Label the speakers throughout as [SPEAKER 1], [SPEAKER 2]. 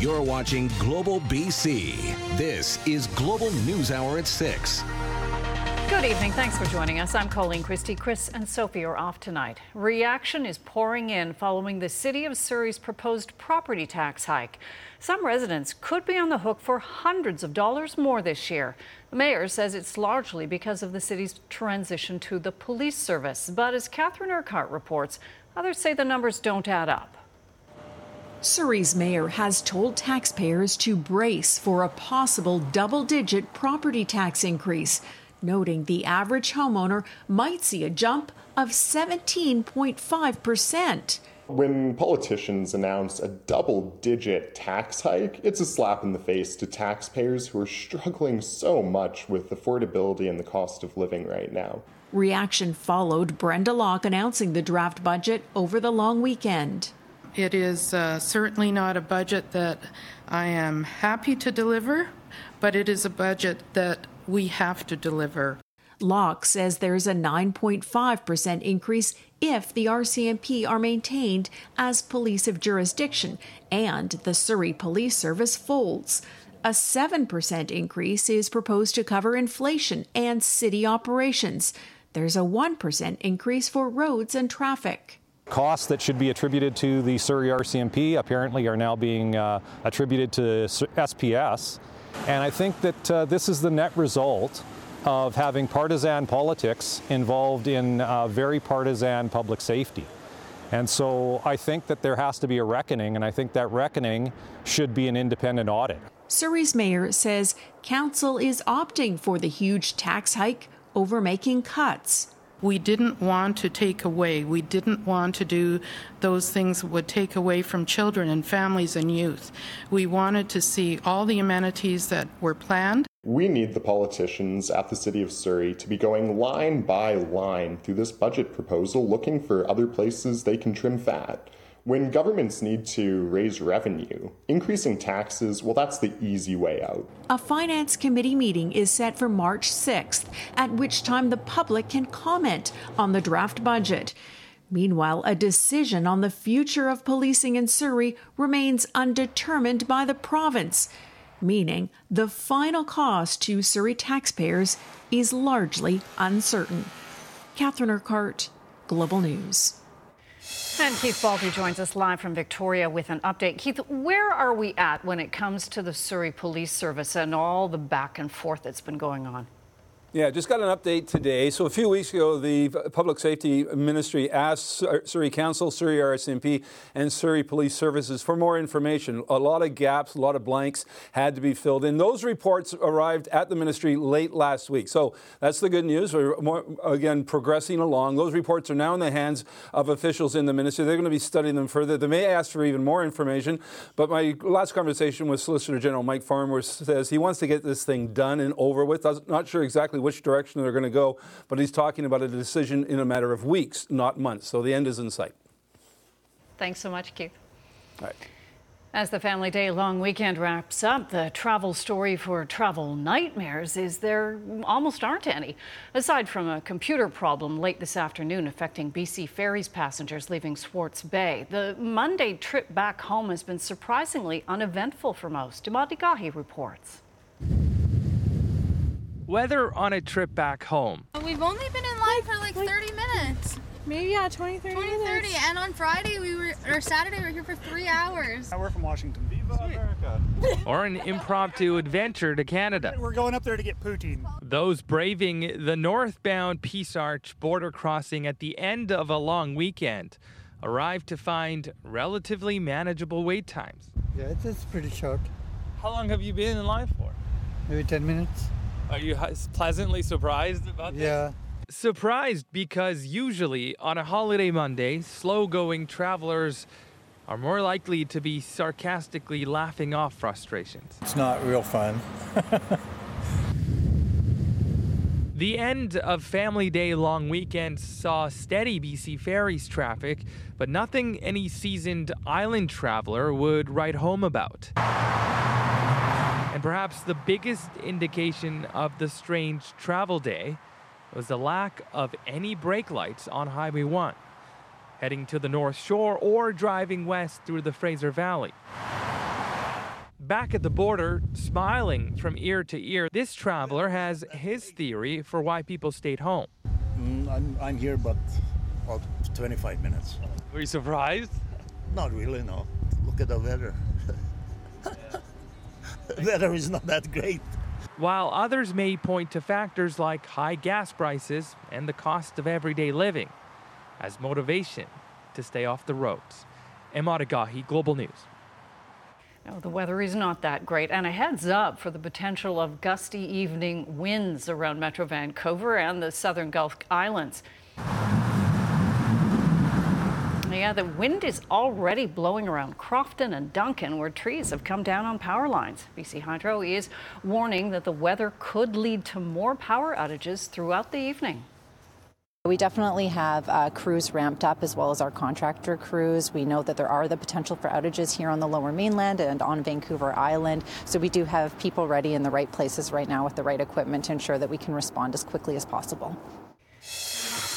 [SPEAKER 1] You're watching Global BC. This is Global News Hour at 6.
[SPEAKER 2] Good evening. Thanks for joining us. I'm Colleen Christie. Chris and Sophie are off tonight. Reaction is pouring in following the City of Surrey's proposed property tax hike. Some residents could be on the hook for hundreds of dollars more this year. The mayor says it's largely because of the city's transition to the police service. But as Catherine Urquhart reports, others say the numbers don't add up.
[SPEAKER 3] Surrey's mayor has told taxpayers to brace for a possible double digit property tax increase noting the average homeowner might see a jump of 17.5%.
[SPEAKER 4] When politicians announce a double digit tax hike, it's a slap in the face to taxpayers who are struggling so much with affordability and the cost of living right now.
[SPEAKER 3] Reaction followed Brenda Locke announcing the draft budget over the long weekend.
[SPEAKER 5] It is uh, certainly not a budget that I am happy to deliver, but it is a budget that we have to deliver.
[SPEAKER 3] Locke says there's a 9.5% increase if the RCMP are maintained as police of jurisdiction and the Surrey Police Service folds. A 7% increase is proposed to cover inflation and city operations. There's a 1% increase for roads and traffic.
[SPEAKER 6] Costs that should be attributed to the Surrey RCMP apparently are now being uh, attributed to SPS. And I think that uh, this is the net result of having partisan politics involved in uh, very partisan public safety. And so I think that there has to be a reckoning, and I think that reckoning should be an independent audit.
[SPEAKER 3] Surrey's mayor says council is opting for the huge tax hike over making cuts.
[SPEAKER 5] We didn't want to take away, we didn't want to do those things that would take away from children and families and youth. We wanted to see all the amenities that were planned.
[SPEAKER 4] We need the politicians at the City of Surrey to be going line by line through this budget proposal looking for other places they can trim fat. When governments need to raise revenue, increasing taxes, well, that's the easy way out.
[SPEAKER 3] A Finance Committee meeting is set for March 6th, at which time the public can comment on the draft budget. Meanwhile, a decision on the future of policing in Surrey remains undetermined by the province, meaning the final cost to Surrey taxpayers is largely uncertain. Catherine Urquhart, Global News.
[SPEAKER 2] And Keith Baldrey joins us live from Victoria with an update. Keith, where are we at when it comes to the Surrey Police Service and all the back and forth that's been going on?
[SPEAKER 7] Yeah, just got an update today. So a few weeks ago, the Public Safety Ministry asked Surrey Council, Surrey RCMP, and Surrey Police Services for more information. A lot of gaps, a lot of blanks had to be filled in. Those reports arrived at the ministry late last week. So that's the good news. We're more, again progressing along. Those reports are now in the hands of officials in the ministry. They're going to be studying them further. They may ask for even more information. But my last conversation with Solicitor General Mike Farnworth says he wants to get this thing done and over with. I'm not sure exactly which direction they're going to go, but he's talking about a decision in a matter of weeks, not months. So the end is in sight.
[SPEAKER 2] Thanks so much, Keith.
[SPEAKER 7] All right.
[SPEAKER 2] As the Family Day long weekend wraps up, the travel story for travel nightmares is there almost aren't any. Aside from a computer problem late this afternoon affecting BC Ferries passengers leaving Swartz Bay, the Monday trip back home has been surprisingly uneventful for most. Emad Agahi reports.
[SPEAKER 8] Weather on a trip back home.
[SPEAKER 9] We've only been in line for like 30 minutes.
[SPEAKER 10] Maybe yeah, 20, 30
[SPEAKER 9] 20, 30.
[SPEAKER 10] minutes.
[SPEAKER 9] And on Friday we were or Saturday we were here for three hours.
[SPEAKER 11] We're from Washington. Viva America.
[SPEAKER 8] or an impromptu adventure to Canada.
[SPEAKER 11] We're going up there to get poutine.
[SPEAKER 8] Those braving the northbound Peace Arch border crossing at the end of a long weekend arrived to find relatively manageable wait times.
[SPEAKER 12] Yeah, it's, it's pretty short.
[SPEAKER 8] How long have you been in line for?
[SPEAKER 12] Maybe 10 minutes.
[SPEAKER 8] Are you pleasantly surprised about this?
[SPEAKER 12] Yeah.
[SPEAKER 8] Surprised because usually on a holiday Monday, slow going travelers are more likely to be sarcastically laughing off frustrations.
[SPEAKER 12] It's not real fun.
[SPEAKER 8] The end of Family Day long weekend saw steady BC Ferries traffic, but nothing any seasoned island traveler would write home about. And perhaps the biggest indication of the strange travel day was the lack of any brake lights on Highway 1, heading to the North Shore or driving west through the Fraser Valley. Back at the border, smiling from ear to ear, this traveler has his theory for why people stayed home.
[SPEAKER 13] Mm, I'm, I'm here but about 25 minutes.
[SPEAKER 8] Were you surprised?
[SPEAKER 13] Not really, no. Look at the weather. the weather is not that great.
[SPEAKER 8] While others may point to factors like high gas prices and the cost of everyday living as motivation to stay off the roads. Emad Agahi, Global News.
[SPEAKER 2] No, the weather is not that great, and a heads up for the potential of gusty evening winds around Metro Vancouver and the southern Gulf Islands. Yeah, the wind is already blowing around Crofton and Duncan, where trees have come down on power lines. BC Hydro is warning that the weather could lead to more power outages throughout the evening.
[SPEAKER 14] We definitely have uh, crews ramped up as well as our contractor crews. We know that there are the potential for outages here on the lower mainland and on Vancouver Island. So we do have people ready in the right places right now with the right equipment to ensure that we can respond as quickly as possible.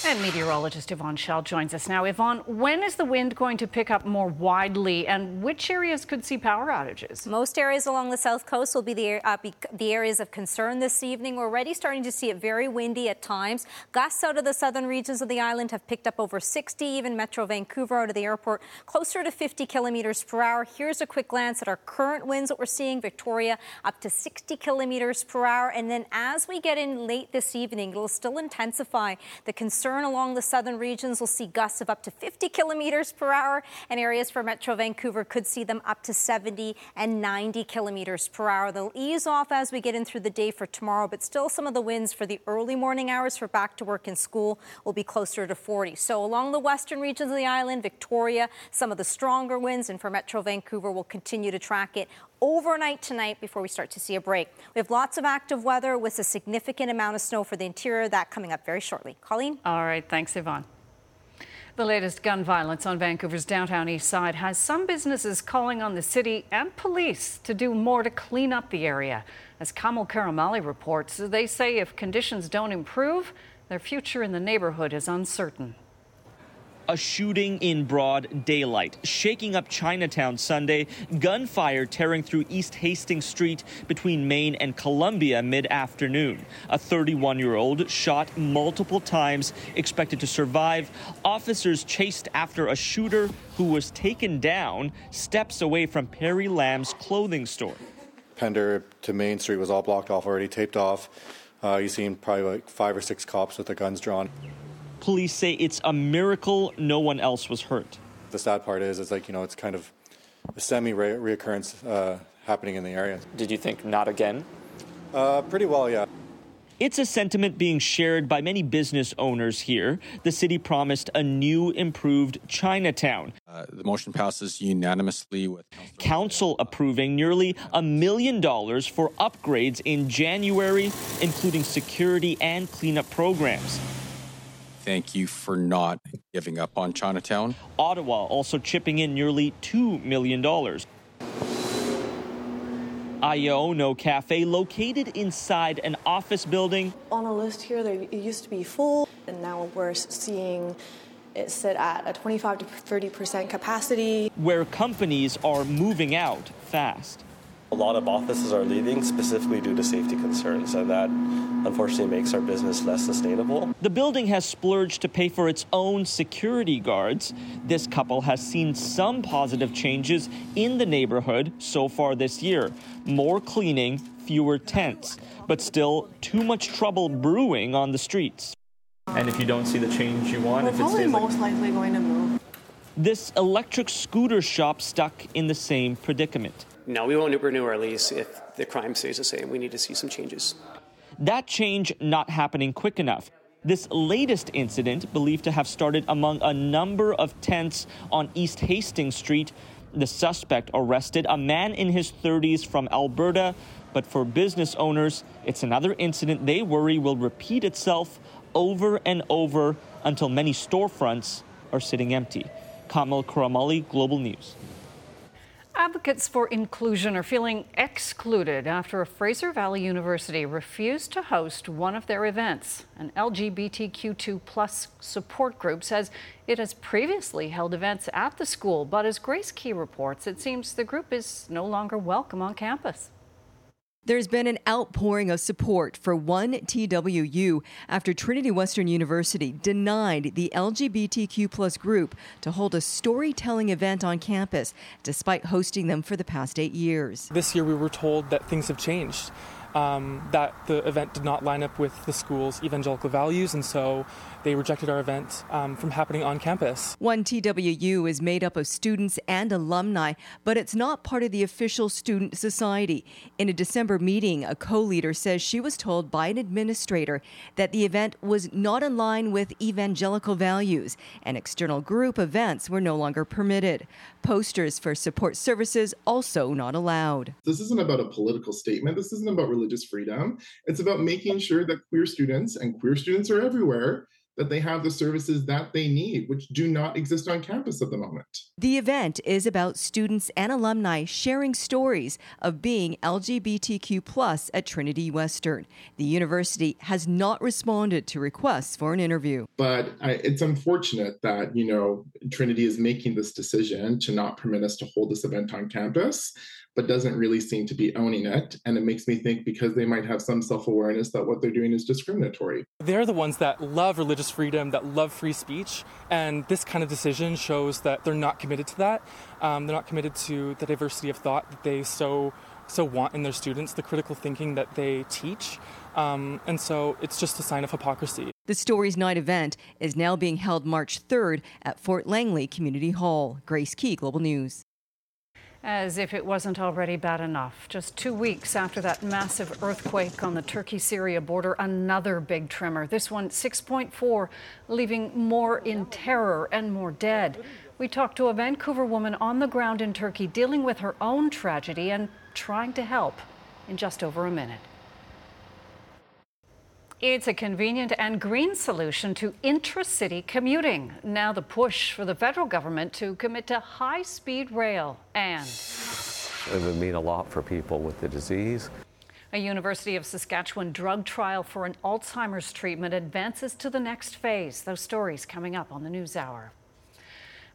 [SPEAKER 2] And meteorologist Yvonne Schalle joins us now. Yvonne, when is the wind going to pick up more widely, and which areas could see power outages?
[SPEAKER 15] Most areas along the south coast will be the, uh, be the areas of concern this evening. We're already starting to see it very windy at times. Gusts out of the southern regions of the island have picked up over 60, even Metro Vancouver out of the airport, closer to 50 kilometers per hour. Here's a quick glance at our current winds that we're seeing. Victoria up to 60 kilometers per hour. And then as we get in late this evening, it'll still intensify the concern along the southern regions we'll see gusts of up to 50 kilometers per hour, and areas for Metro Vancouver could see them up to 70 and 90 kilometers per hour. They'll ease off as we get in through the day for tomorrow, but still some of the winds for the early morning hours for back to work and school will be closer to 40. So along the western regions of the island, Victoria, some of the stronger winds, and for Metro Vancouver, we'll continue to track it overnight tonight before we start to see a break. We have lots of active weather with a significant amount of snow for the interior. That coming up very shortly. Colleen?
[SPEAKER 2] All right. Thanks, Yvonne. The latest gun violence on Vancouver's downtown east side has some businesses calling on the city and police to do more to clean up the area. As Kamil Karamali reports, they say if conditions don't improve, their future in the neighborhood is uncertain
[SPEAKER 16] a shooting in broad daylight, shaking up Chinatown Sunday, gunfire tearing through East Hastings Street between Main and Columbia mid afternoon. A 31 year old shot multiple times, expected to survive. Officers chased after a shooter who was taken down steps away from Perry Lamb's clothing store.
[SPEAKER 17] Pender to Main Street was all blocked off already, taped off. Uh, you've seen probably like five or six cops with the guns drawn.
[SPEAKER 16] Police say it's a miracle no one else was hurt.
[SPEAKER 17] The sad part is, it's like, you know, it's kind of a semi reoccurrence uh, happening in the area.
[SPEAKER 18] Did you think not again?
[SPEAKER 17] Uh, pretty well, yeah.
[SPEAKER 16] It's a sentiment being shared by many business owners here. The city promised a new, improved Chinatown.
[SPEAKER 19] Uh, the motion passes unanimously with
[SPEAKER 16] council approving nearly a million dollars for upgrades in January, including security and cleanup programs
[SPEAKER 19] thank you for not giving up on Chinatown.
[SPEAKER 16] Ottawa also chipping in nearly $2 million. Iono Cafe, located inside an office building.
[SPEAKER 20] On a list here, there it used to be full, and now we're seeing it sit at a 25 to 30 percent capacity.
[SPEAKER 16] Where companies are moving out fast.
[SPEAKER 21] A lot of offices are leaving specifically due to safety concerns, and that unfortunately makes our business less sustainable.
[SPEAKER 16] The building has splurged to pay for its own security guards. This couple has seen some positive changes in the neighborhood so far this year more cleaning, fewer tents, but still too much trouble brewing on the streets.
[SPEAKER 18] And if you don't see the change you want,
[SPEAKER 20] we're
[SPEAKER 18] if
[SPEAKER 20] probably most
[SPEAKER 18] like-
[SPEAKER 20] likely going to move.
[SPEAKER 16] This electric scooter shop stuck in the same predicament.
[SPEAKER 22] No, we won't renew our lease if the crime stays the same. We need to see some changes.
[SPEAKER 16] That change not happening quick enough. This latest incident, believed to have started among a number of tents on East Hastings Street, the suspect arrested, a man in his 30s from Alberta. But for business owners, it's another incident they worry will repeat itself over and over until many storefronts are sitting empty. Kamil Karamali, Global News.
[SPEAKER 2] Advocates for inclusion are feeling excluded after a Fraser Valley University refused to host one of their events. An LGBTQ2 plus support group says it has previously held events at the school, but as Grace Ke reports, it seems the group is no longer welcome on campus.
[SPEAKER 23] There's been an outpouring of support for one TWU after Trinity Western University denied the LGBTQ plus group to hold a storytelling event on campus, despite hosting them for the past eight years.
[SPEAKER 24] This year we were told that things have changed um, that the event did not line up with the school's evangelical values, and so they rejected our event um, from happening on campus.
[SPEAKER 23] One TWU is made up of students and alumni, but it's not part of the official student society. In a December meeting, a co leader says she was told by an administrator that the event was not in line with evangelical values, and external group events were no longer permitted. Posters for support services also not allowed.
[SPEAKER 25] This isn't about a political statement. This isn't about religious freedom. It's about making sure that queer students, and queer students are everywhere, that they have the services that they need, which do not exist on campus at the moment.
[SPEAKER 23] The event is about students and alumni sharing stories of being LGBTQ plus at Trinity Western. The university has not responded to requests for an interview.
[SPEAKER 25] But I, it's unfortunate that, you know, Trinity is making this decision to not permit us to hold this event on campus but doesn't really seem to be owning it. And it makes me think because they might have some self awareness that what they're doing is discriminatory.
[SPEAKER 24] They're the ones that love religious freedom, that love free speech. And this kind of decision shows that they're not committed to that. Um, they're not committed to the diversity of thought that they so so want in their students, the critical thinking that they teach. Um, and so it's just a sign of hypocrisy.
[SPEAKER 23] The Stories Night event is now being held March 3rd at Fort Langley Community Hall. Grace Ke, Global News.
[SPEAKER 2] As if it wasn't already bad enough. Just two weeks after that massive earthquake on the Turkey Syria border, another big tremor. This one 6.4, leaving more in terror and more dead. We talked to a Vancouver woman on the ground in Turkey dealing with her own tragedy and trying to help in just over a minute. It's a convenient and green solution to intra-city commuting. Now the push for the federal government to commit to high-speed rail and
[SPEAKER 26] it would mean a lot for people with the disease.
[SPEAKER 2] A University of Saskatchewan drug trial for an Alzheimer's treatment advances to the next phase. Those stories coming up on the NewsHour.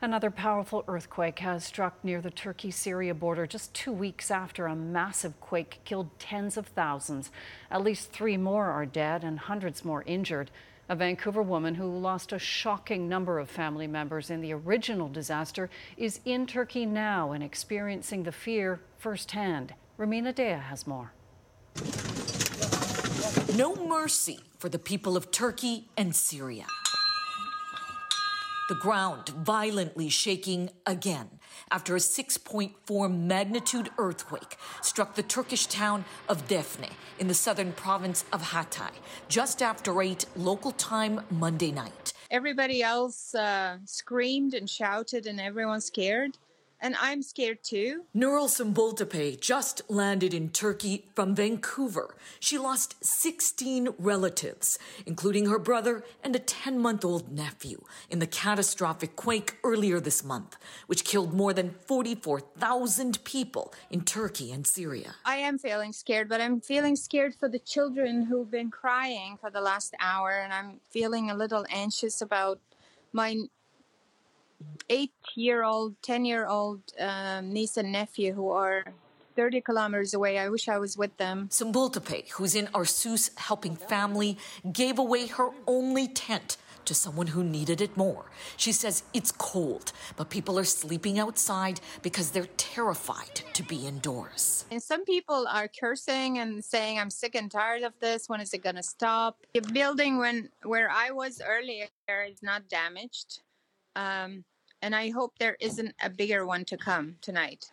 [SPEAKER 2] Another powerful earthquake has struck near the Turkey Syria border just two weeks after a massive quake killed tens of thousands. At least three more are dead and hundreds more injured. A Vancouver woman who lost a shocking number of family members in the original disaster is in Turkey now and experiencing the fear firsthand. Rumina Daya has more.
[SPEAKER 27] No mercy for the people of Turkey and Syria the ground violently shaking again after a 6.4 magnitude earthquake struck the Turkish town of Defne in the southern province of Hatay just after 8 local time Monday night.
[SPEAKER 28] Everybody else uh, screamed and shouted, and everyone scared and I'm scared too.
[SPEAKER 27] Nurul Sumbultepe just landed in Turkey from Vancouver. She lost 16 relatives, including her brother and a 10 month old nephew, in the catastrophic quake earlier this month, which killed more than 44,000 people in Turkey and Syria.
[SPEAKER 28] I am feeling scared, but I'm feeling scared for the children who've been crying for the last hour, and I'm feeling a little anxious about my eight year old, 10 year old um, niece and nephew who are 30 kilometers away. I wish I was with them.
[SPEAKER 27] Sumbultepe, who's in Arsuz helping family, gave away her only tent to someone who needed it more. She says it's cold, but people are sleeping outside because they're terrified to be indoors.
[SPEAKER 28] And some people are cursing and saying, I'm sick and tired of this. When is it going to stop? The building when where I was earlier is not damaged. Um, and I hope there isn't a bigger one to come tonight.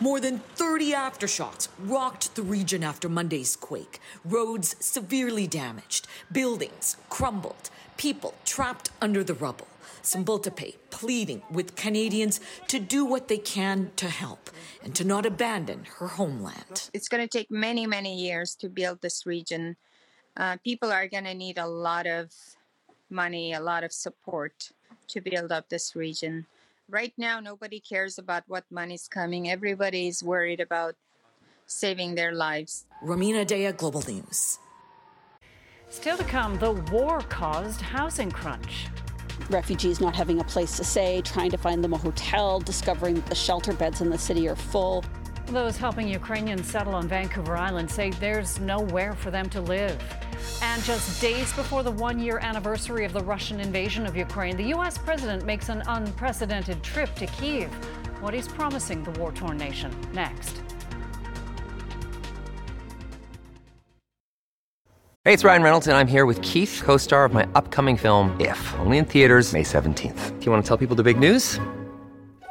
[SPEAKER 27] More than 30 aftershocks rocked the region after Monday's quake. Roads severely damaged, buildings crumbled, people trapped under the rubble. Sumbultepe pleading with Canadians to do what they can to help and to not abandon her homeland.
[SPEAKER 28] It's going to take many, many years to build this region. Uh, people are going to need a lot of money, a lot of support to build up this region. Right now, nobody cares about what money's coming. Everybody is worried about saving their lives.
[SPEAKER 27] Rumina Daya, Global News.
[SPEAKER 2] Still to come, the war caused housing crunch.
[SPEAKER 29] Refugees not having a place to stay, trying to find them a hotel, discovering the shelter beds in the city are full.
[SPEAKER 2] Those helping Ukrainians settle on Vancouver Island say there's nowhere for them to live. And just days before the one year anniversary of the Russian invasion of Ukraine, the U.S. president makes an unprecedented trip to Kiev. What he's promising the war torn nation next.
[SPEAKER 21] Hey, it's Ryan Reynolds, and I'm here with Keith, co star of my upcoming film, If, only in theaters, May 17th. Do you want to tell people the big news?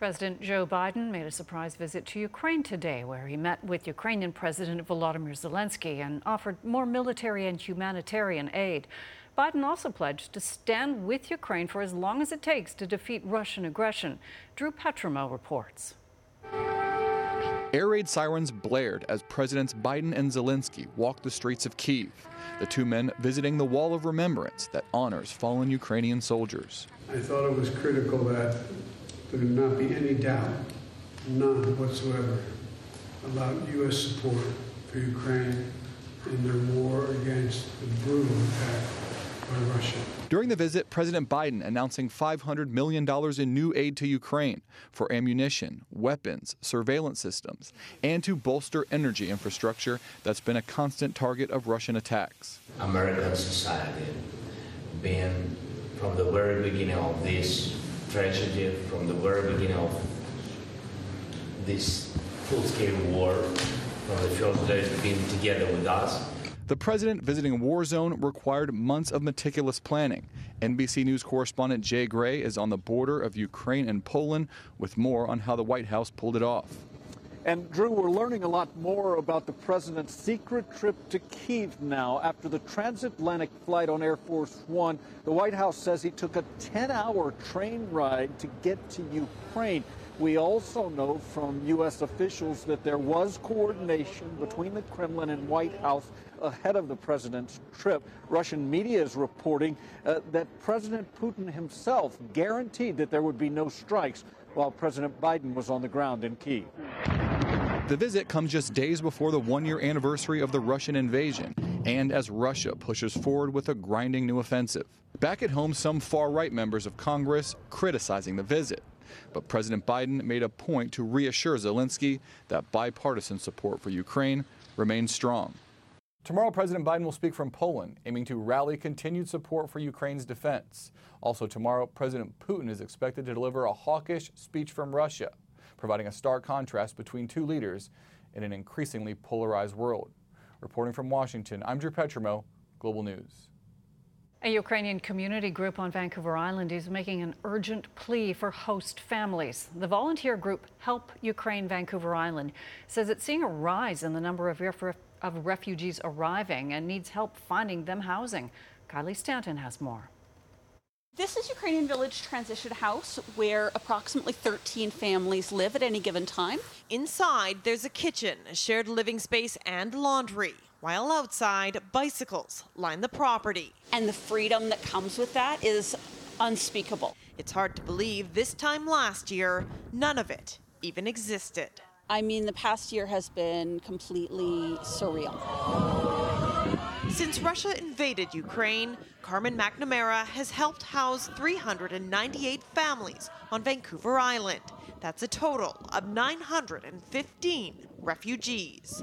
[SPEAKER 2] President Joe Biden made a surprise visit to Ukraine today, where he met with Ukrainian President Volodymyr Zelensky and offered more military and humanitarian aid. Biden also pledged to stand with Ukraine for as long as it takes to defeat Russian aggression. Drew Petrimoulx reports.
[SPEAKER 30] Air raid sirens blared as Presidents Biden and Zelensky walked the streets of Kiev, the two men visiting the Wall of Remembrance that honors fallen Ukrainian soldiers.
[SPEAKER 31] I thought it was critical that there would not be any doubt, none whatsoever, about U.S. support for Ukraine in their war against the brutal attack by Russia.
[SPEAKER 30] During the visit, President Biden announcing $500 million in new aid to Ukraine for ammunition, weapons, surveillance systems, and to bolster energy infrastructure that's been a constant target of Russian attacks.
[SPEAKER 32] American society, been from the very beginning of this tragedy from the very beginning of this full-scale war, from the first days being together with us.
[SPEAKER 30] The president visiting a war zone required months of meticulous planning. NBC News correspondent Jay Gray is on the border of Ukraine and Poland with more on how the White House pulled it off.
[SPEAKER 17] And Drew, we're learning a lot more about the president's secret trip to Kiev now. After the transatlantic flight on Air Force One, the White House says he took a 10 hour train ride to get to Ukraine. We also know from U.S. officials that there was coordination between the Kremlin and White House ahead of the president's trip. Russian media is reporting uh, that President Putin himself guaranteed that there would be no strikes while President Biden was on the ground in Kiev.
[SPEAKER 30] The visit comes just days before the one year anniversary of the Russian invasion, and as Russia pushes forward with a grinding new offensive. Back at home, some far right members of Congress criticizing the visit. But President Biden made a point to reassure Zelensky that bipartisan support for Ukraine remains strong. Tomorrow, President Biden will speak from Poland, aiming to rally continued support for Ukraine's defense. Also, tomorrow, President Putin is expected to deliver a hawkish speech from Russia providing a stark contrast between two leaders in an increasingly polarized world. Reporting from Washington, I'm Drew Petrimoulx, Global News.
[SPEAKER 2] A Ukrainian community group on Vancouver Island is making an urgent plea for host families. The volunteer group Help Ukraine Vancouver Island says it's seeing a rise in the number of, ref- of refugees arriving and needs help finding them housing. Kylie Stanton has more.
[SPEAKER 33] This is Ukrainian Village Transition House, where approximately 13 families live at any given time.
[SPEAKER 34] Inside, there's a kitchen, a shared living space, and laundry, while outside, bicycles line the property.
[SPEAKER 33] And the freedom that comes with that is unspeakable.
[SPEAKER 34] It's hard to believe this time last year, none of it even existed.
[SPEAKER 33] I mean, the past year has been completely surreal.
[SPEAKER 34] Since Russia invaded Ukraine, Carmen McNamara has helped house 398 families on Vancouver Island. That's a total of 915 refugees.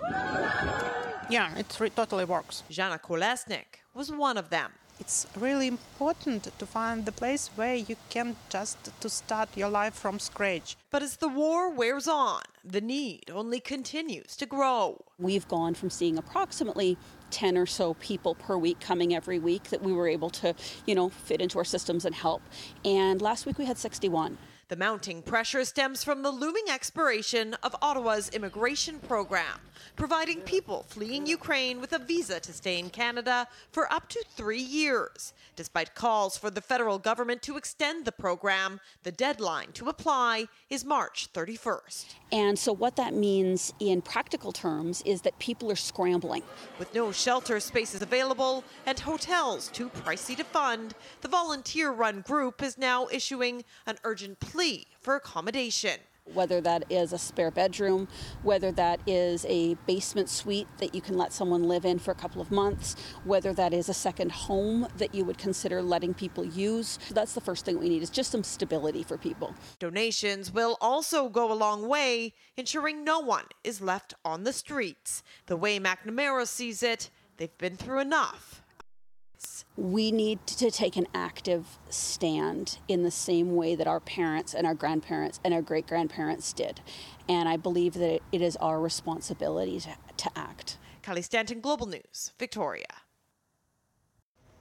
[SPEAKER 35] Yeah, it re- totally works.
[SPEAKER 34] Jana Kolesnik was one of them.
[SPEAKER 35] It's really important to find the place where you can just to start your life from scratch.
[SPEAKER 34] But as the war wears on, the need only continues to grow.
[SPEAKER 29] We've gone from seeing approximately 10 or so people per week coming every week that we were able to, you know, fit into our systems and help. And last week we had 61.
[SPEAKER 34] The mounting pressure stems from the looming expiration of Ottawa's immigration program, providing people fleeing Ukraine with a visa to stay in Canada for up to three years. Despite calls for the federal government to extend the program, the deadline to apply is March 31st.
[SPEAKER 29] And so, what that means in practical terms is that people are scrambling.
[SPEAKER 34] With no shelter spaces available and hotels too pricey to fund, the volunteer run group is now issuing an urgent plea for accommodation
[SPEAKER 29] whether that is a spare bedroom, whether that is a basement suite that you can let someone live in for a couple of months, whether that is a second home that you would consider letting people use. That's the first thing we need is just some stability for people.
[SPEAKER 34] Donations will also go a long way, ensuring no one is left on the streets. The way McNamara sees it, they've been through enough
[SPEAKER 29] we need to take an active stand in the same way that our parents and our grandparents and our great grandparents did. And I believe that it is our responsibility to, to act.
[SPEAKER 34] Kylie Stanton, Global News, Victoria.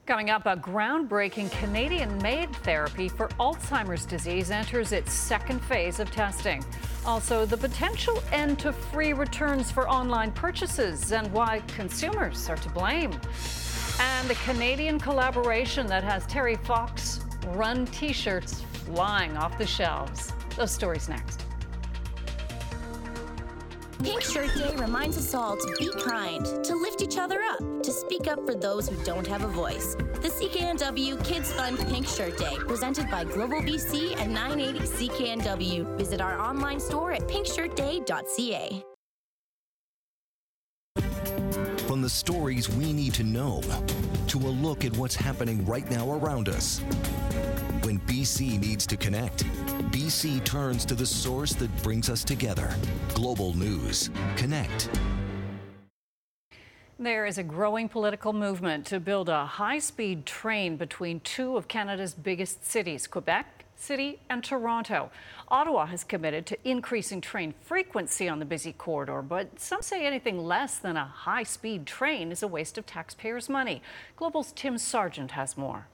[SPEAKER 2] Coming up, a groundbreaking Canadian made therapy for Alzheimer's disease enters its second phase of testing. Also, the potential end to free returns for online purchases and why consumers are to blame. And the Canadian collaboration that has Terry Fox run t shirts flying off the shelves. Those stories next.
[SPEAKER 36] Pink Shirt Day reminds us all to be kind, to lift each other up, to speak up for those who don't have a voice. The CKNW Kids Fund Pink Shirt Day, presented by Global BC and 980 CKNW. Visit our online store at pinkshirtday.ca
[SPEAKER 37] the stories we need to know to a look at what's happening right now around us. When BC needs to connect, BC turns to the source that brings us together. Global News. Connect.
[SPEAKER 2] There is a growing political movement to build a high speed train between two of Canada's biggest cities, Quebec City, and Toronto. Ottawa has committed to increasing train frequency on the busy corridor, but some say anything less than a high speed train is a waste of taxpayers' money. Global's Tim Sargeant has more.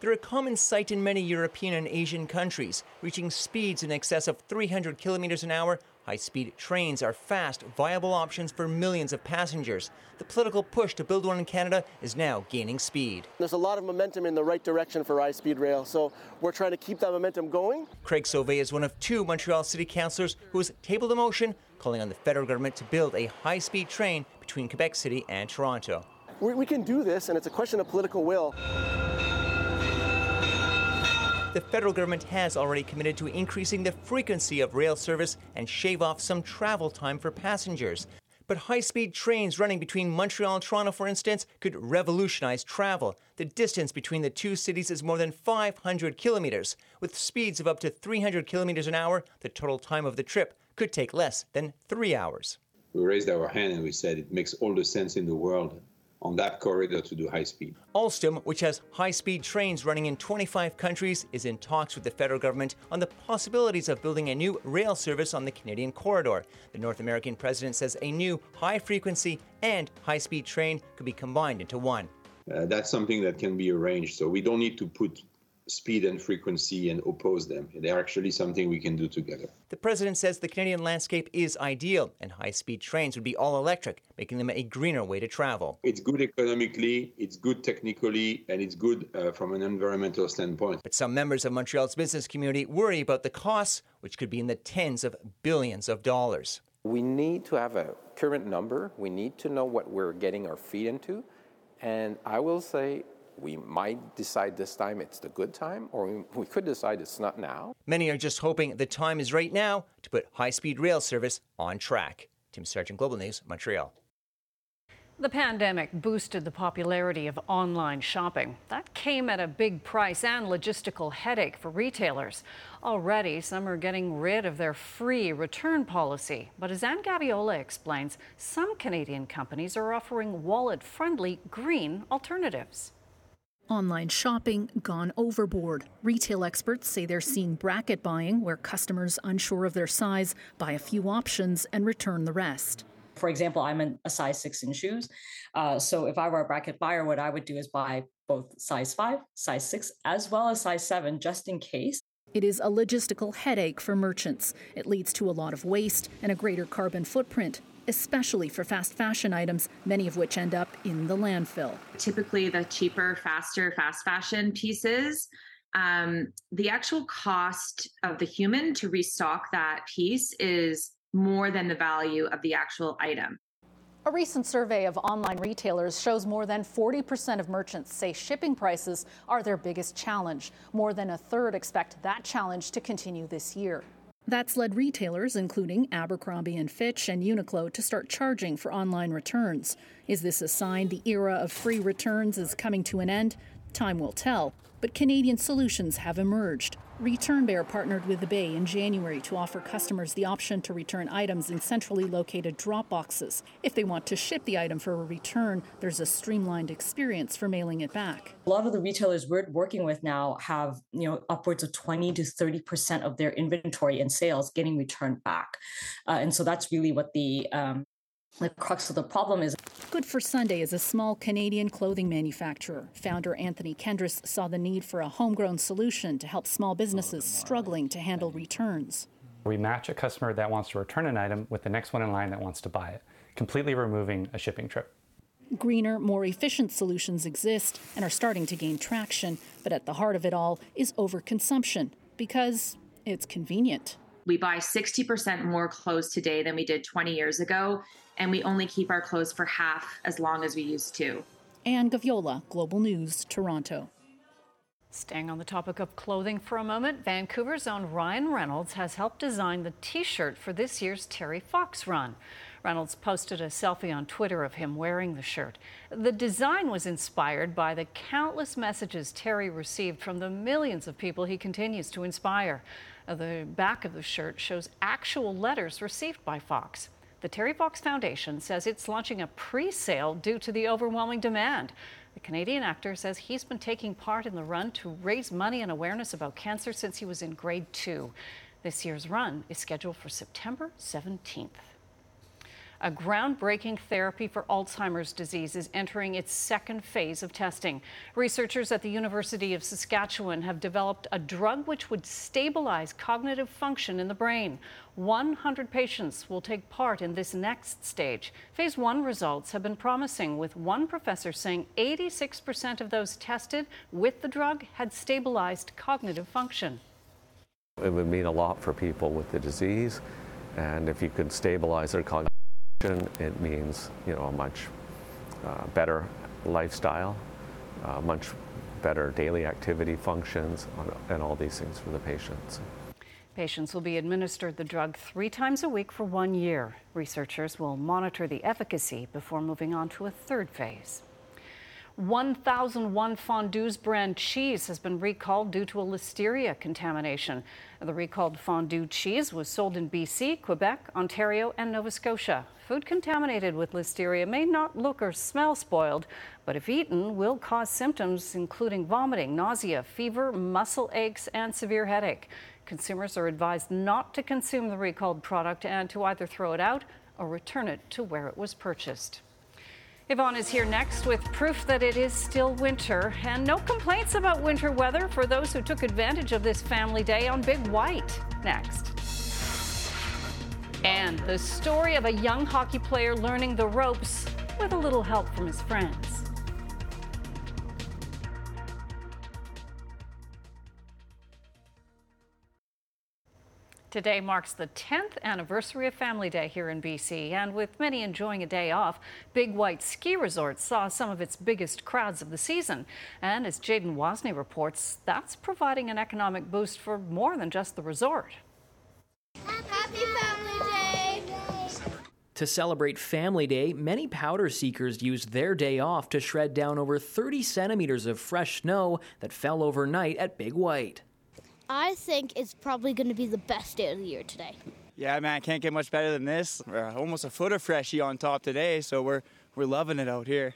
[SPEAKER 38] They're a common sight in many European and Asian countries, reaching speeds in excess of 300 kilometers an hour High speed trains are fast, viable options for millions of passengers. The political push to build one in Canada is now gaining speed.
[SPEAKER 39] There's a lot of momentum in the right direction for high speed rail, so we're trying to keep that momentum going.
[SPEAKER 38] Craig Sauvé is one of two Montreal City councillors who has tabled a motion calling on the federal government to build a high speed train between Quebec City and Toronto.
[SPEAKER 39] We, we can do this, and it's a question of political will.
[SPEAKER 38] The federal government has already committed to increasing the frequency of rail service and shave off some travel time for passengers. But high speed trains running between Montreal and Toronto, for instance, could revolutionize travel. The distance between the two cities is more than 500 kilometers. With speeds of up to 300 kilometers an hour, the total time of the trip could take less than three hours.
[SPEAKER 40] We raised our hand and we said it makes all the sense in the world on that corridor to do high speed.
[SPEAKER 38] Alstom, which has high speed trains running in 25 countries, is in talks with the federal government on the possibilities of building a new rail service on the Canadian corridor. The North American president says a new high frequency and high speed train could be combined into one.
[SPEAKER 40] Uh, that's something that can be arranged. So we don't need to put speed and frequency and oppose them. They're actually something we can do together.
[SPEAKER 38] The president says the Canadian landscape is ideal and high speed trains would be all electric, making them a greener way to travel.
[SPEAKER 40] It's good economically, it's good technically, and it's good uh, from an environmental standpoint.
[SPEAKER 38] But some members of Montreal's business community worry about the costs, which could be in the tens of billions of dollars.
[SPEAKER 41] We need to have a current number. We need to know what we're getting our feet into. And I will say we might decide this time it's the good time, or we could decide it's not now.
[SPEAKER 38] Many are just hoping the time is right now to put high speed rail service on track. Tim Sargeant, Global News, Montreal.
[SPEAKER 2] The pandemic boosted the popularity of online shopping. That came at a big price and logistical headache for retailers. Already, some are getting rid of their free return policy. But as Anne Gaviola explains, some Canadian companies are offering wallet friendly green alternatives.
[SPEAKER 42] Online shopping gone overboard. Retail experts say they're seeing bracket buying, where customers unsure of their size buy a few options and return the rest.
[SPEAKER 43] For example, I'm in a size six in shoes. Uh, so if I were a bracket buyer, what I would do is buy both size five, size six, as well as size seven, just in case.
[SPEAKER 42] It is a logistical headache for merchants. It leads to a lot of waste and a greater carbon footprint, especially for fast fashion items, many of which end up in the landfill.
[SPEAKER 44] Typically, the cheaper, faster, fast fashion pieces, um, the actual cost of the human to restock that piece is more than the value of the actual item.
[SPEAKER 2] A recent survey of online retailers shows more than 40% of merchants say shipping prices are their biggest challenge. More than a third expect that challenge to continue this year.
[SPEAKER 42] That's led retailers, including Abercrombie and Fitch and Uniqlo, to start charging for online returns. Is this a sign the era of free returns is coming to an end? Time will tell. But Canadian solutions have emerged. ReturnBear partnered with the Bay in January to offer customers the option to return items in centrally located drop boxes. If they want to ship the item for a return, there's a streamlined experience for mailing it back.
[SPEAKER 43] A lot of the retailers we're working with now have, you know, upwards of 20 to 30% of their inventory and sales getting returned back. Uh, and so that's really what the um, the crux of the problem is.
[SPEAKER 42] Good for Sunday is a small Canadian clothing manufacturer. Founder Anthony Kendris saw the need for a homegrown solution to help small businesses struggling to handle returns.
[SPEAKER 45] We match a customer that wants to return an item with the next one in line that wants to buy it, completely removing a shipping trip.
[SPEAKER 42] Greener, more efficient solutions exist and are starting to gain traction, but at the heart of it all is overconsumption because it's convenient.
[SPEAKER 44] We buy 60% more clothes today than we did 20 years ago, and we only keep our clothes for half as long as we used to.
[SPEAKER 42] Anne Gaviola, Global News, Toronto.
[SPEAKER 2] Staying on the topic of clothing for a moment, Vancouver's own Ryan Reynolds has helped design the t shirt for this year's Terry Fox run. Reynolds posted a selfie on Twitter of him wearing the shirt. The design was inspired by the countless messages Terry received from the millions of people he continues to inspire. The back of the shirt shows actual letters received by Fox. The Terry Fox Foundation says it's launching a pre sale due to the overwhelming demand. The Canadian actor says he's been taking part in the run to raise money and awareness about cancer since he was in grade two. This year's run is scheduled for September 17th. A groundbreaking therapy for Alzheimer's disease is entering its second phase of testing. Researchers at the University of Saskatchewan have developed a drug which would stabilize cognitive function in the brain. 100 patients will take part in this next stage. Phase one results have been promising, with one professor saying 86% of those tested with the drug had stabilized cognitive function.
[SPEAKER 26] It would mean a lot for people with the disease, and if you could stabilize their cognitive it means you know a much uh, better lifestyle, uh, much better daily activity functions, and all these things for the patients.
[SPEAKER 2] Patients will be administered the drug three times a week for one year. Researchers will monitor the efficacy before moving on to a third phase. 1001 Fondue's brand cheese has been recalled due to a listeria contamination. The recalled fondue cheese was sold in BC, Quebec, Ontario, and Nova Scotia. Food contaminated with listeria may not look or smell spoiled, but if eaten, will cause symptoms including vomiting, nausea, fever, muscle aches, and severe headache. Consumers are advised not to consume the recalled product and to either throw it out or return it to where it was purchased. Yvonne is here next with proof that it is still winter and no complaints about winter weather for those who took advantage of this family day on Big White. Next. And the story of a young hockey player learning the ropes with a little help from his friends. Today marks the 10th anniversary of Family Day here in BC, and with many enjoying a day off, Big White Ski Resort saw some of its biggest crowds of the season. And as Jayden Wozny reports, that's providing an economic boost for more than just the resort.
[SPEAKER 46] Happy Family Day!
[SPEAKER 47] To celebrate Family Day, many powder seekers used their day off to shred down over 30 centimeters of fresh snow that fell overnight at Big White.
[SPEAKER 46] I think it's probably going to be the best day of the year today.
[SPEAKER 20] Yeah, man, can't get much better than this. We're uh, almost a foot of freshy on top today, so we're we're loving it out here.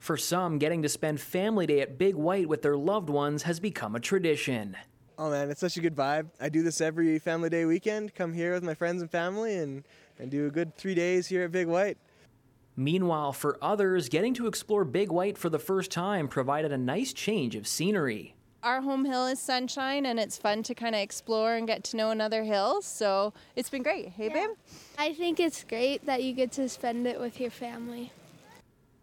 [SPEAKER 47] For some, getting to spend family day at Big White with their loved ones has become a tradition.
[SPEAKER 48] Oh man, it's such a good vibe. I do this every family day weekend, come here with my friends and family and, and do a good three days here at Big White.
[SPEAKER 47] Meanwhile, for others, getting to explore Big White for the first time provided a nice change of scenery.
[SPEAKER 49] Our home hill is sunshine and it's fun to kind of explore and get to know another hill, so it's been great. Hey, babe?
[SPEAKER 46] I think it's great that you get to spend it with your family.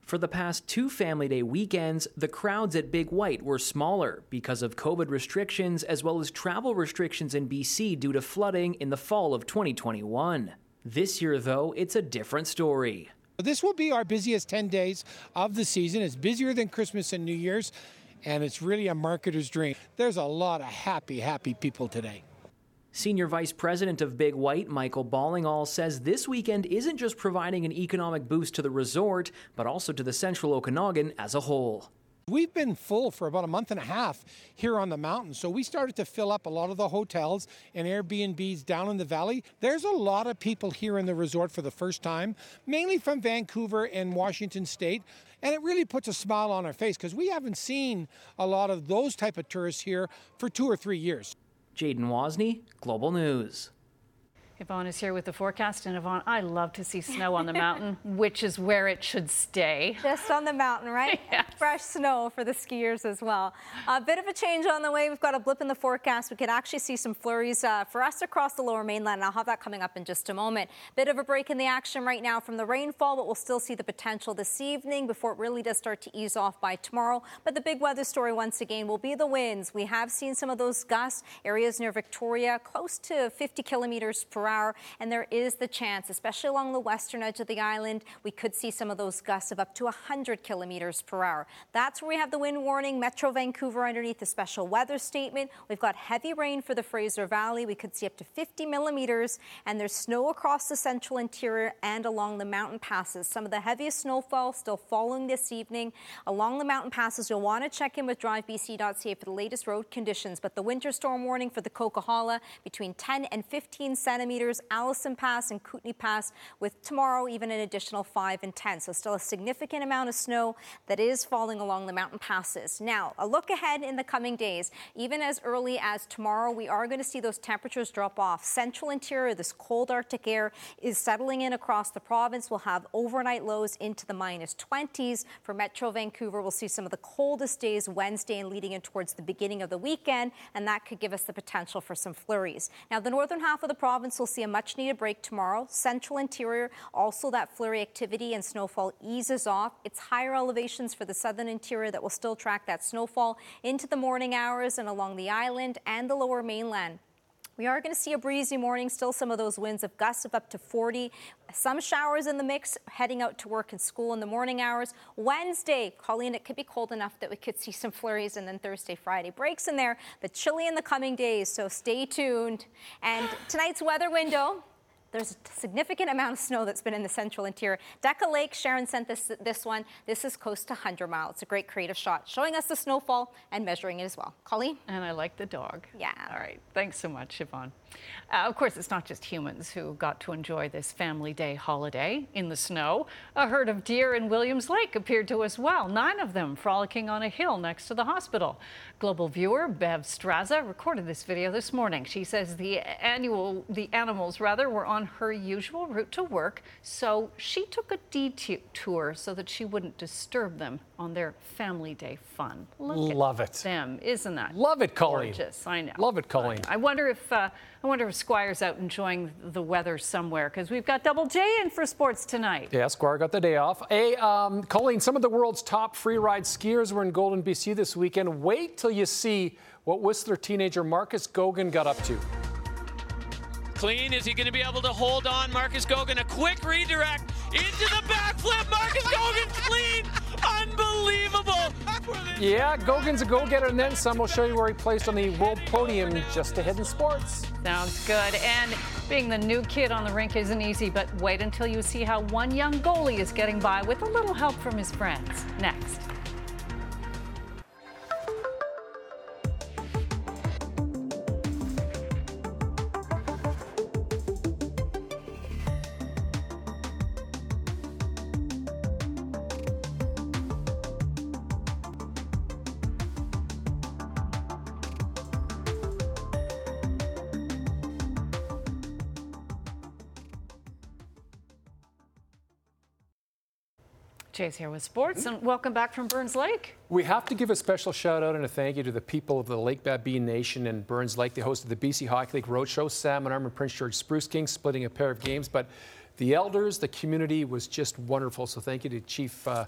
[SPEAKER 47] For the past two Family Day weekends, the crowds at Big White were smaller because of COVID restrictions as well as travel restrictions in BC due to flooding in the fall of 2021. This year, though, it's a different story.
[SPEAKER 50] This will be our busiest 10 days of the season. It's busier than Christmas and New Year's, and it's really a marketer's dream. There's a lot of happy, happy people today.
[SPEAKER 47] Senior Vice President of Big White, Michael Ballingall, says this weekend isn't just providing an economic boost to the resort, but also to the central Okanagan as a whole.
[SPEAKER 50] We've been full for about a month and a half here on the mountain, so we started to fill up a lot of the hotels and Airbnbs down in the valley. There's a lot of people here in the resort for the first time, mainly from Vancouver and Washington State, and it really puts a smile on our face because we haven't seen a lot of those type of tourists here for two or three years.
[SPEAKER 47] Jayden Wozny, Global News.
[SPEAKER 2] Yvonne is here with the forecast. And Yvonne, I love to see snow on the mountain, which is where it should stay.
[SPEAKER 15] Just on the mountain, right? yes. Fresh snow for the skiers as well. A bit of a change on the way. We've got a blip in the forecast. We could actually see some flurries uh, for us across the lower mainland. And I'll have that coming up in just a moment. Bit of a break in the action right now from the rainfall, but we'll still see the potential this evening before it really does start to ease off by tomorrow. But the big weather story once again will be the winds. We have seen some of those gusts, areas near Victoria, close to 50 kilometers per hour. And there is the chance, especially along the western edge of the island, we could see some of those gusts of up to 100 kilometers per hour. That's where we have the wind warning. Metro Vancouver underneath the special weather statement. We've got heavy rain for the Fraser Valley. We could see up to 50 millimeters. And there's snow across the central interior and along the mountain passes. Some of the heaviest snowfall still falling this evening. Along the mountain passes, you'll want to check in with drivebc.ca for the latest road conditions. But the winter storm warning for the Coquihalla between 10 and 15 centimeters Allison Pass and Kootenay Pass, with tomorrow even an additional 5 and 10. So still a significant amount of snow that is falling along the mountain passes. Now, a look ahead in the coming days. Even as early as tomorrow, we are going to see those temperatures drop off. Central interior, this cold Arctic air is settling in across the province. We'll have overnight lows into the minus 20s. For Metro Vancouver, we'll see some of the coldest days Wednesday and leading in towards the beginning of the weekend, and that could give us the potential for some flurries. Now, the northern half of the province will see a much needed break tomorrow. Central interior, also that flurry activity and snowfall eases off. It's higher elevations for the southern interior that will still track that snowfall into the morning hours and along the island and the lower mainland. We are going to see a breezy morning, still some of those winds of gusts of up to 40. Some showers in the mix heading out to work and school in the morning hours. Wednesday, Colleen, it could be cold enough that we could see some flurries, and then Thursday, Friday breaks in there, but chilly in the coming days, so stay tuned. And tonight's weather window there's a significant amount of snow that's been in the central interior. Deka Lake, Sharon sent this, this one. This is close to 100 Mile. It's a great creative shot showing us the snowfall and measuring it as well. Colleen?
[SPEAKER 2] And I like the dog.
[SPEAKER 15] Yeah.
[SPEAKER 2] All right. Thanks so much, Siobhan. Uh, of course, it's not just humans who got to enjoy this Family Day holiday in the snow. A herd of deer in Williams Lake appeared to as well, nine of them frolicking on a hill next to the hospital. Global viewer Bev Straza recorded this video this morning. She says the annual, the animals rather, were on her usual route to work, so she took a detour so that she wouldn't disturb them on their Family Day fun. Look
[SPEAKER 20] Love it.
[SPEAKER 2] them, isn't that?
[SPEAKER 20] Love it, Colleen.
[SPEAKER 2] Gorgeous. I know.
[SPEAKER 20] Love it, Colleen.
[SPEAKER 2] I wonder if uh, I wonder if Squire's out enjoying the weather somewhere because we've got Double J in for sports tonight.
[SPEAKER 20] Yeah, Squire got the day off. Hey, um, Colleen, some of the world's top free ride skiers were in Golden, BC this weekend. Wait till you see what Whistler teenager Marcus Goguen got up to.
[SPEAKER 51] Clean. Is he going to be able to hold on? Marcus Goguen, a quick redirect into the backflip. Marcus Goguen clean. Unbelievable.
[SPEAKER 20] Yeah, Goguen's a go-getter, and then some. We'll show you where he placed on the world podium just ahead in sports.
[SPEAKER 2] Sounds good. And being the new kid on the rink isn't easy, but wait until you see how one young goalie is getting by with a little help from his friends. Next. Jay's here with sports, and welcome back from Burns Lake.
[SPEAKER 20] We have to give a special shout out and a thank you to the people of the Lake Babine Nation and Burns Lake. They hosted the BC Hockey League Roadshow. Salmon Arm and Prince George Spruce King splitting a pair of games, but the elders, the community was just wonderful. So thank you to Chief uh,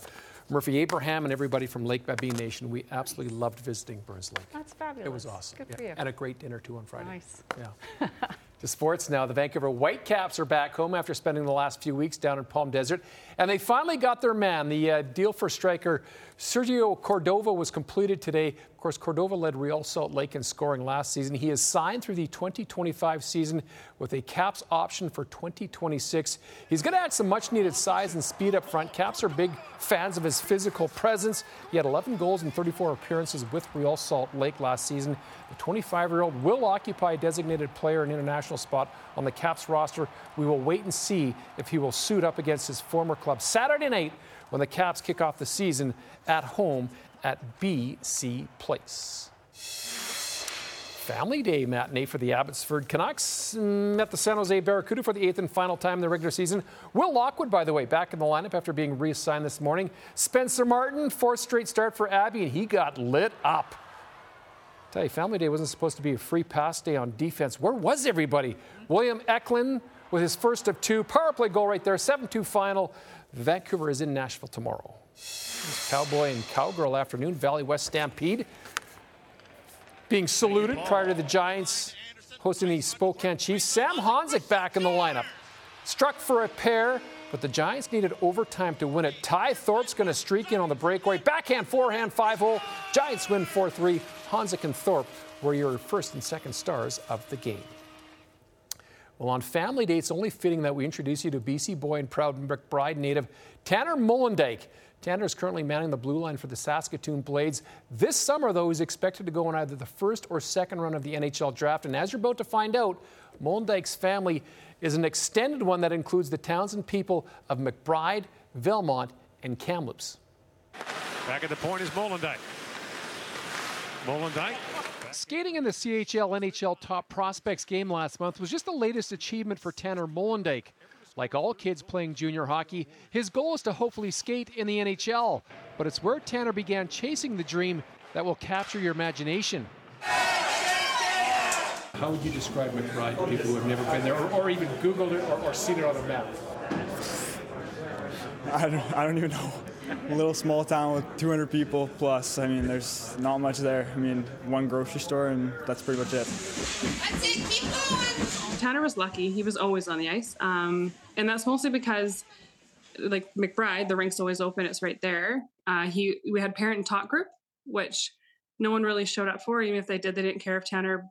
[SPEAKER 20] Murphy Abraham and everybody from Lake Babine Nation. We absolutely loved visiting Burns Lake.
[SPEAKER 2] That's fabulous.
[SPEAKER 20] It was awesome.
[SPEAKER 2] Good
[SPEAKER 20] yeah.
[SPEAKER 2] for you.
[SPEAKER 20] And a great dinner too on Friday.
[SPEAKER 2] Nice.
[SPEAKER 20] Yeah. to sports now. The Vancouver Whitecaps are back home after spending the last few weeks down in Palm Desert, and they finally got their man. The uh, deal for striker Sergio Cordova was completed today. Course, Cordova led Real Salt Lake in scoring last season. He is signed through the 2025 season with a Caps option for 2026. He's going to add some much needed size and speed up front. Caps are big fans of his physical presence. He had 11 goals and 34 appearances with Real Salt Lake last season. The 25 year old will occupy a designated player and international spot on the Caps roster. We will wait and see if he will suit up against his former club Saturday night when the Caps kick off the season at home at BC Place. Family Day matinee for the Abbotsford Canucks mm, met the San Jose Barracuda for the eighth and final time in the regular season. Will Lockwood, by the way, back in the lineup after being reassigned this morning. Spencer Martin, fourth straight start for Abby, and he got lit up. Tell you, Family Day wasn't supposed to be a free pass day on defense. Where was everybody? William Eklund with his first of two. Power play goal right there, 7 2 final. Vancouver is in Nashville tomorrow. Cowboy and Cowgirl afternoon, Valley West Stampede being saluted prior to the Giants hosting the Spokane Chiefs. Sam Honzek back in the lineup. Struck for a pair, but the Giants needed overtime to win it. Ty Thorpe's going to streak in on the breakaway. Backhand, forehand, five hole. Giants win 4 3. Honzek and Thorpe were your first and second stars of the game. Well, on Family Day, it's only fitting that we introduce you to BC boy and proud McBride native Tanner Molendyk. Tanner is currently manning the blue line for the Saskatoon Blades. This summer, though, he's expected to go in either the first or second run of the NHL draft. And as you're about to find out, Molendyk's family is an extended one that includes the towns and people of McBride, Valemount, and Kamloops.
[SPEAKER 52] Back at the point is Molendyk. Molendyk.
[SPEAKER 20] Skating in the CHL NHL Top Prospects game last month was just the latest achievement for Tanner Molendyk. Like all kids playing junior hockey, his goal is to hopefully skate in the NHL. But it's where Tanner began chasing the dream that will capture your imagination. How would you describe McBride to people who have never been there or, or even Googled it or, or, seen it on a map?
[SPEAKER 53] I don't, I don't even know. A little small town with 200 people plus. I mean, there's not much there. I mean, one grocery store, and that's pretty much it.
[SPEAKER 54] That's it, keep going. Tanner was lucky. He was always on the ice. Um, and that's mostly because, like McBride, the rink's always open, it's right there. Uh, he We had parent and talk group, which no one really showed up for. Even if they did, they didn't care if Tanner,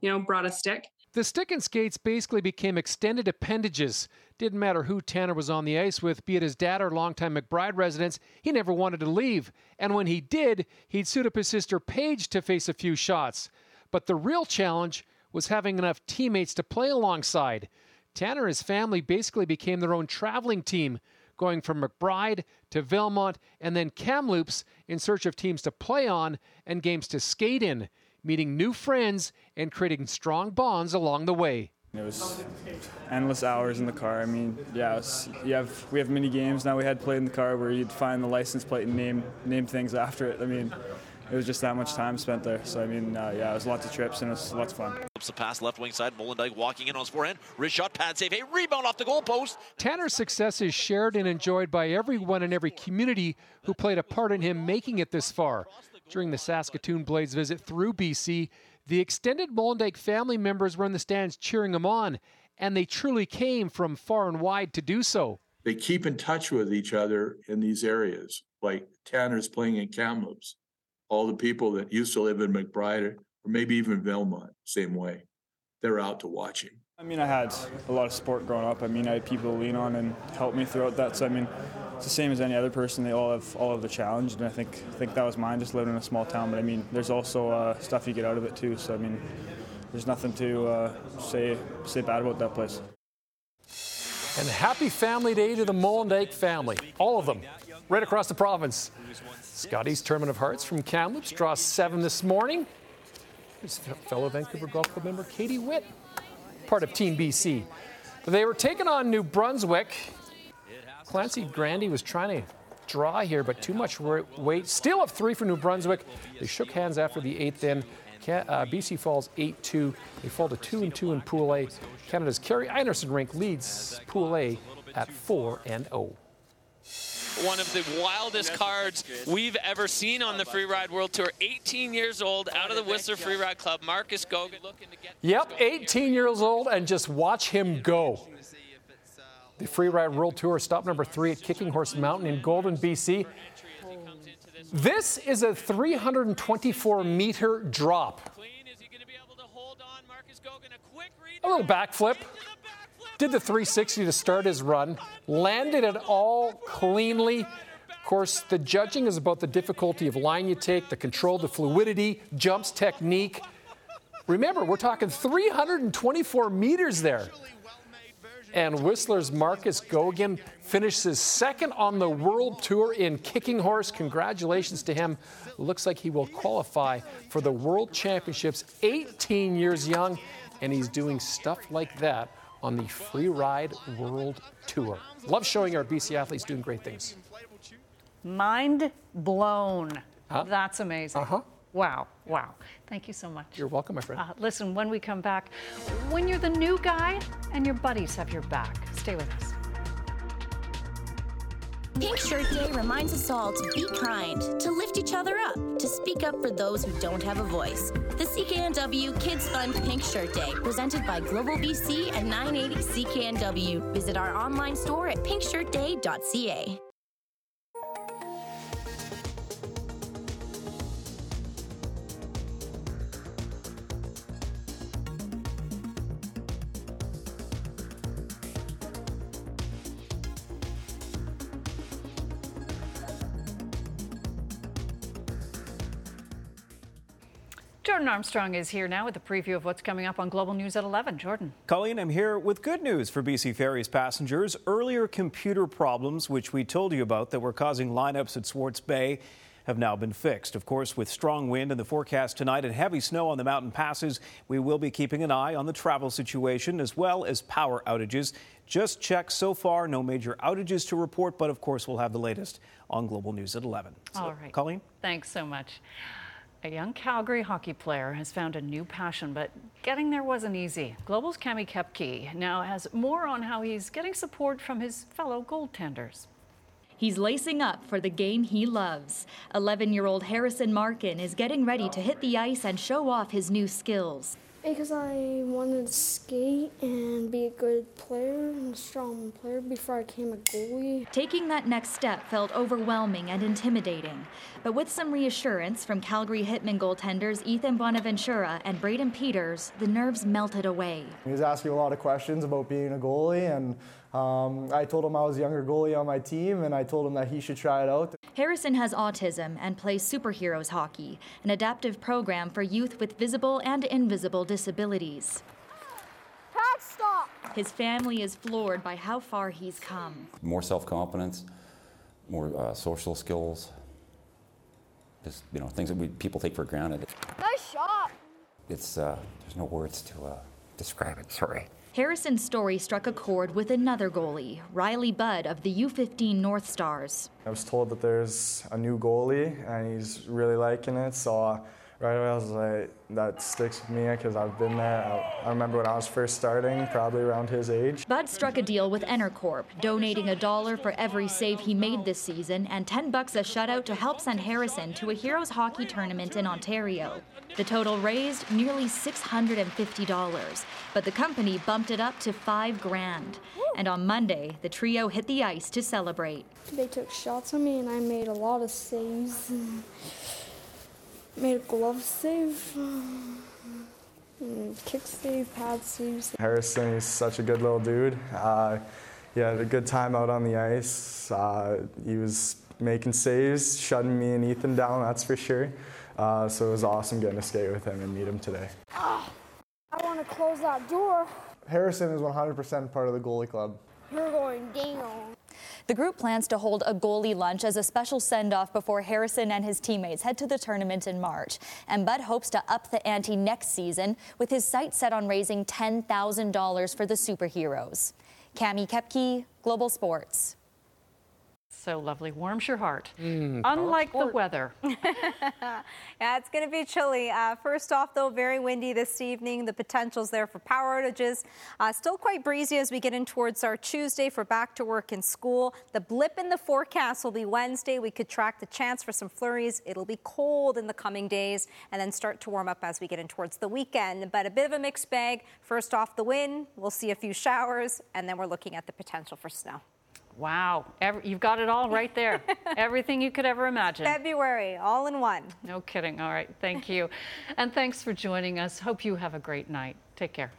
[SPEAKER 54] you know, brought a stick.
[SPEAKER 20] The stick and skates basically became extended appendages. Didn't matter who Tanner was on the ice with, be it his dad or longtime McBride residents, he never wanted to leave. And when he did, he'd suit up his sister Paige to face a few shots. But the real challenge was having enough teammates to play alongside. Tanner and his family basically became their own traveling team, going from McBride to Valemount and then Kamloops in search of teams to play on and games to skate in meeting new friends, and creating strong bonds along the way.
[SPEAKER 53] It was endless hours in the car. I mean, yeah, was, you have we have mini games now. We had played in the car where you'd find the license plate and name name things after it. I mean, it was just that much time spent there. So I mean, uh, yeah, it was lots of trips and it was lots of fun.
[SPEAKER 55] Flips the pass left wing side. Molendyk walking in on his forehand. Wrist shot, pad save, a rebound off the goalpost.
[SPEAKER 20] Tanner's success is shared and enjoyed by everyone in every community who played a part in him making it this far. During the Saskatoon Blades visit through BC, the extended Molendyk family members were in the stands cheering him on, and they truly came from far and wide to do so.
[SPEAKER 56] They keep in touch with each other in these areas, like Tanner's playing in Kamloops. All the people that used to live in McBride, or maybe even Valemount, same way. They're out to watch him.
[SPEAKER 53] I mean, I had a lot of support growing up. I mean, I had people to lean on and help me throughout that. So, I mean, it's the same as any other person. They all have all of the challenge, and I think I think that was mine, just living in a small town. But I mean, there's also uh, stuff you get out of it too. So, I mean, there's nothing to uh, say say bad about that place.
[SPEAKER 20] And happy Family Day to the Molendyk family, all of them, right across the province. Scotty's Tournament of Hearts from Kamloops draws seven this morning. Here's fellow Vancouver Golf Club member Katie Witt, part of Team BC. They were taking on New Brunswick. Clancy Grandy was trying to draw here, but too much weight. Still up three for New Brunswick. They shook hands after the eighth in. Uh, BC falls 8 2. They fall to 2 and 2 in Pool A. Canada's Kerry Einarson rink leads Pool A at 4 and 0
[SPEAKER 51] one of the wildest cards we've ever seen on the Freeride World Tour. 18 years old, out of the Whistler Freeride Club, Marcus Goguen.
[SPEAKER 20] Yep, 18 years old, and just watch him go. The Freeride World Tour, stop number three at Kicking Horse Mountain in Golden, BC. This is a 324 meter drop. A little backflip. Did the 360 to start his run. Landed it all cleanly. Of course, the judging is about the difficulty of line you take, the control, the fluidity, jumps technique. Remember, we're talking 324 meters there. And Whistler's Marcus Goguen finishes second on the World Tour in kicking horse. Congratulations to him. Looks like he will qualify for the World Championships, 18 years young, and he's doing stuff like that on the Free Ride World Tour. Love showing our BC athletes doing great things.
[SPEAKER 2] Mind blown. Huh? That's amazing.
[SPEAKER 20] Uh-huh.
[SPEAKER 2] Wow, wow. Thank you so much.
[SPEAKER 20] You're welcome, my friend. Uh,
[SPEAKER 2] listen, when we come back, when you're the new guy and your buddies have your back, stay with us.
[SPEAKER 57] Pink Shirt Day reminds us all to be kind, to lift each other up, to speak up for those who don't have a voice. The CKNW Kids Fund Pink Shirt Day, presented by Global BC and 980 CKNW. Visit our online store at pinkshirtday.ca.
[SPEAKER 2] Jordan Armstrong is here now with a preview of what's coming up on Global News at 11. Jordan.
[SPEAKER 58] Colleen, I'm here with good news for BC Ferries passengers. Earlier computer problems, which we told you about, that were causing lineups at Swartz Bay, have now been fixed. Of course, with strong wind in the forecast tonight and heavy snow on the mountain passes, we will be keeping an eye on the travel situation as well as power outages. Just check so far, no major outages to report, but of course, we'll have the latest on Global News at 11.
[SPEAKER 2] So, All right.
[SPEAKER 58] Colleen?
[SPEAKER 2] Thanks so much. A young Calgary hockey player has found a new passion, but getting there wasn't easy. Global's Cami Kepke now has more on how he's getting support from his fellow goaltenders.
[SPEAKER 59] He's lacing up for the game he loves. 11 year old Harrison Markin is getting ready to hit the ice and show off his new skills.
[SPEAKER 60] Because I wanted to skate and be a good player and a strong player before I became a goalie.
[SPEAKER 59] Taking that next step felt overwhelming and intimidating. But with some reassurance from Calgary Hitmen goaltenders Ethan Bonaventura and Braden Peters, the nerves melted away.
[SPEAKER 61] He was asking a lot of questions about being a goalie and um, I told him I was a younger goalie on my team, and I told him that he should try it out.
[SPEAKER 59] Harrison has autism and plays superheroes hockey, an adaptive program for youth with visible and invisible disabilities.
[SPEAKER 60] stop!
[SPEAKER 59] His family is floored by how far he's come.
[SPEAKER 62] More self confidence, more uh, social skills, just you know things that we people take for granted.
[SPEAKER 60] Nice shot.
[SPEAKER 62] It's uh, there's no words to uh, describe it. Sorry.
[SPEAKER 59] Harrison's story struck a chord with another goalie, Riley Budd of the U15 North Stars.
[SPEAKER 61] I was told that there's a new goalie and he's really liking it, so right away I was like, that sticks with me because I've been there. I, I, remember when I was first starting, probably around his age.
[SPEAKER 59] Bud struck a deal with Enercorp, donating a dollar for every save he made this season and 10 bucks a shutout to help send Harrison to a Heroes hockey tournament in Ontario. The total raised nearly $650, but the company bumped it up to 5 grand. And on Monday, the trio hit the ice to celebrate.
[SPEAKER 60] They took shots on me and I made a lot of saves. made a glove save. Kick save, pad saves.
[SPEAKER 61] Harrison, is such a good little dude. Uh, he had a good time out on the ice. Uh, he was making saves, shutting me and Ethan down, that's for sure. Uh, so it was awesome getting to skate with him and meet him today.
[SPEAKER 60] Oh, I want to close that door.
[SPEAKER 61] Harrison is 100% part of the goalie club.
[SPEAKER 60] You're going down.
[SPEAKER 59] The group plans to hold a goalie lunch as a special send off before Harrison and his teammates head to the tournament in March. And Bud hopes to up the ante next season with his sights set on raising $10,000 for the superheroes. Cami Kepke, Global Sports.
[SPEAKER 2] So lovely. Warms your heart.
[SPEAKER 20] Mm,
[SPEAKER 2] Unlike the weather.
[SPEAKER 15] yeah, it's going to be chilly. Uh, first off, though, very windy this evening. The potential's there for power outages. Uh, still quite breezy as we get in towards our Tuesday for back to work and school. The blip in the forecast will be Wednesday. We could track the chance for some flurries. It'll be cold in the coming days and then start to warm up as we get in towards the weekend. But a bit of a mixed bag. First off, the wind. We'll see a few showers, and then we're looking at the potential for snow.
[SPEAKER 2] Wow, Every, you've got it all right there. Everything you could ever imagine.
[SPEAKER 15] February, all in one.
[SPEAKER 2] No kidding. All right, thank you. and thanks for joining us. Hope you have a great night. Take care.